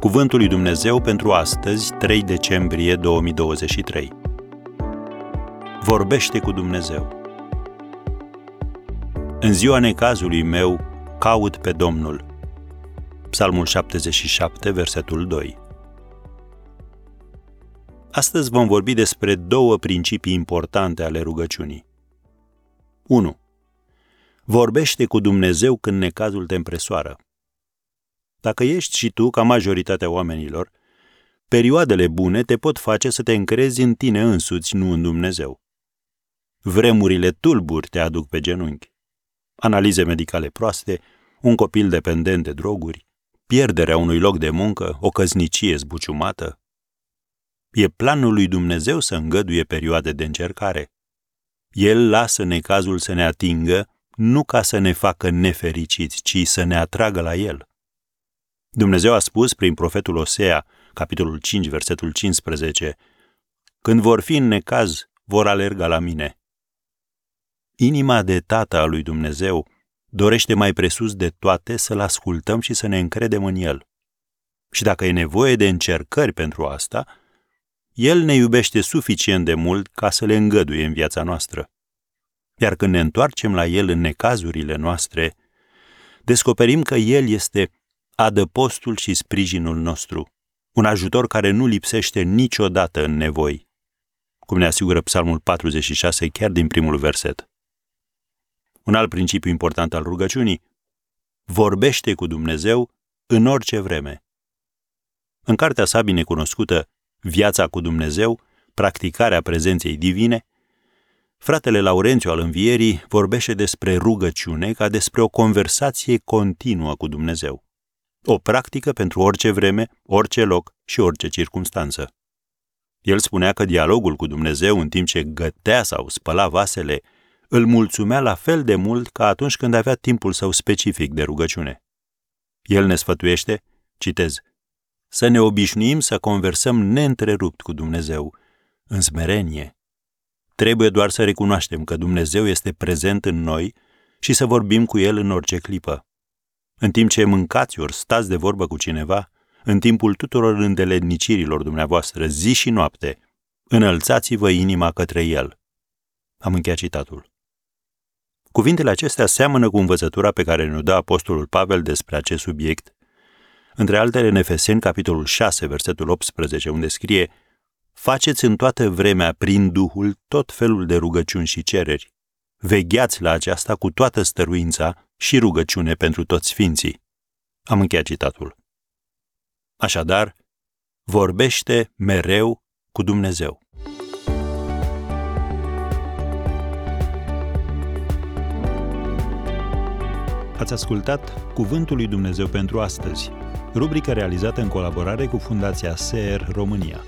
Cuvântul lui Dumnezeu pentru astăzi, 3 decembrie 2023. Vorbește cu Dumnezeu. În ziua necazului meu, caut pe Domnul. Psalmul 77, versetul 2. Astăzi vom vorbi despre două principii importante ale rugăciunii. 1. Vorbește cu Dumnezeu când necazul te împresoară. Dacă ești și tu, ca majoritatea oamenilor, perioadele bune te pot face să te încrezi în tine însuți, nu în Dumnezeu. Vremurile tulburi te aduc pe genunchi. Analize medicale proaste, un copil dependent de droguri, pierderea unui loc de muncă, o căznicie zbuciumată. E planul lui Dumnezeu să îngăduie perioade de încercare. El lasă necazul să ne atingă, nu ca să ne facă nefericiți, ci să ne atragă la el. Dumnezeu a spus prin profetul Osea, capitolul 5, versetul 15, Când vor fi în necaz, vor alerga la mine. Inima de tată a lui Dumnezeu dorește mai presus de toate să-L ascultăm și să ne încredem în El. Și dacă e nevoie de încercări pentru asta, El ne iubește suficient de mult ca să le îngăduie în viața noastră. Iar când ne întoarcem la El în necazurile noastre, descoperim că El este adăpostul și sprijinul nostru, un ajutor care nu lipsește niciodată în nevoi, cum ne asigură Psalmul 46 chiar din primul verset. Un alt principiu important al rugăciunii, vorbește cu Dumnezeu în orice vreme. În cartea sa binecunoscută Viața cu Dumnezeu, practicarea prezenței divine, fratele Laurențiu al Învierii vorbește despre rugăciune ca despre o conversație continuă cu Dumnezeu o practică pentru orice vreme, orice loc și orice circunstanță. El spunea că dialogul cu Dumnezeu în timp ce gătea sau spăla vasele îl mulțumea la fel de mult ca atunci când avea timpul său specific de rugăciune. El ne sfătuiește, citez, să ne obișnuim să conversăm neîntrerupt cu Dumnezeu, în smerenie. Trebuie doar să recunoaștem că Dumnezeu este prezent în noi și să vorbim cu El în orice clipă. În timp ce mâncați ori stați de vorbă cu cineva, în timpul tuturor îndeletnicirilor dumneavoastră, zi și noapte, înălțați-vă inima către El. Am încheiat citatul. Cuvintele acestea seamănă cu învățătura pe care ne-o dă Apostolul Pavel despre acest subiect, între altele în Efeseni, capitolul 6, versetul 18, unde scrie Faceți în toată vremea, prin Duhul, tot felul de rugăciuni și cereri. Vegheați la aceasta cu toată stăruința și rugăciune pentru toți sfinții. Am încheiat citatul. Așadar, vorbește mereu cu Dumnezeu. Ați ascultat Cuvântul lui Dumnezeu pentru astăzi, rubrica realizată în colaborare cu Fundația SER România.